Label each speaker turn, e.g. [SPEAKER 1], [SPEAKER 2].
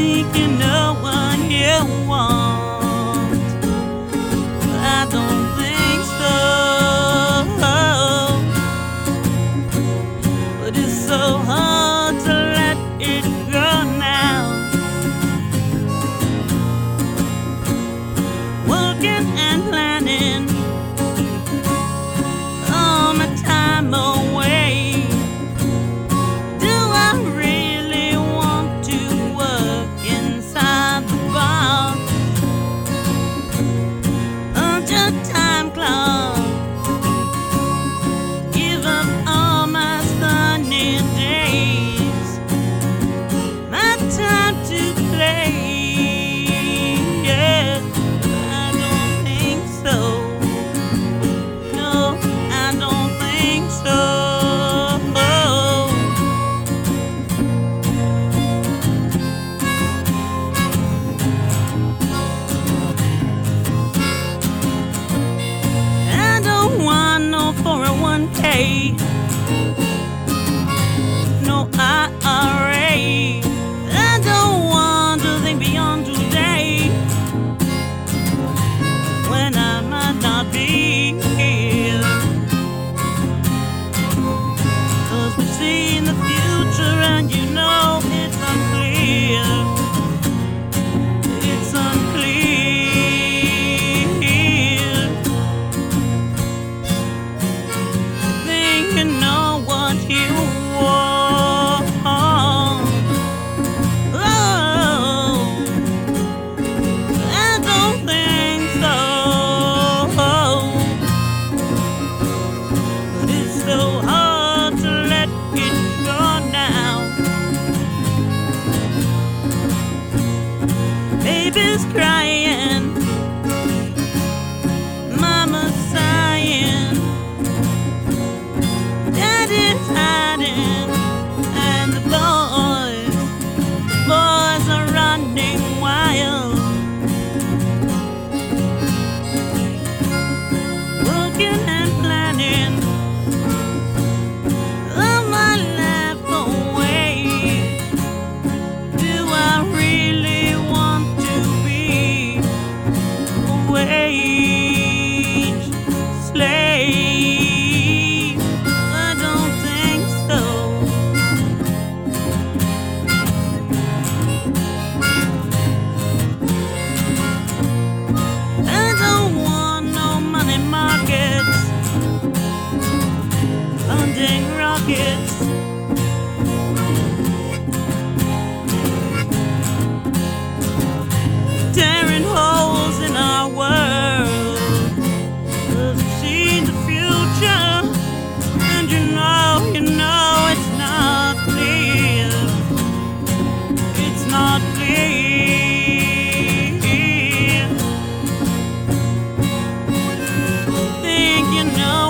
[SPEAKER 1] you know K. No IRA. I don't want to think beyond today. When I might not be here. Cause we've seen the future and you know it's unclear. crying. you know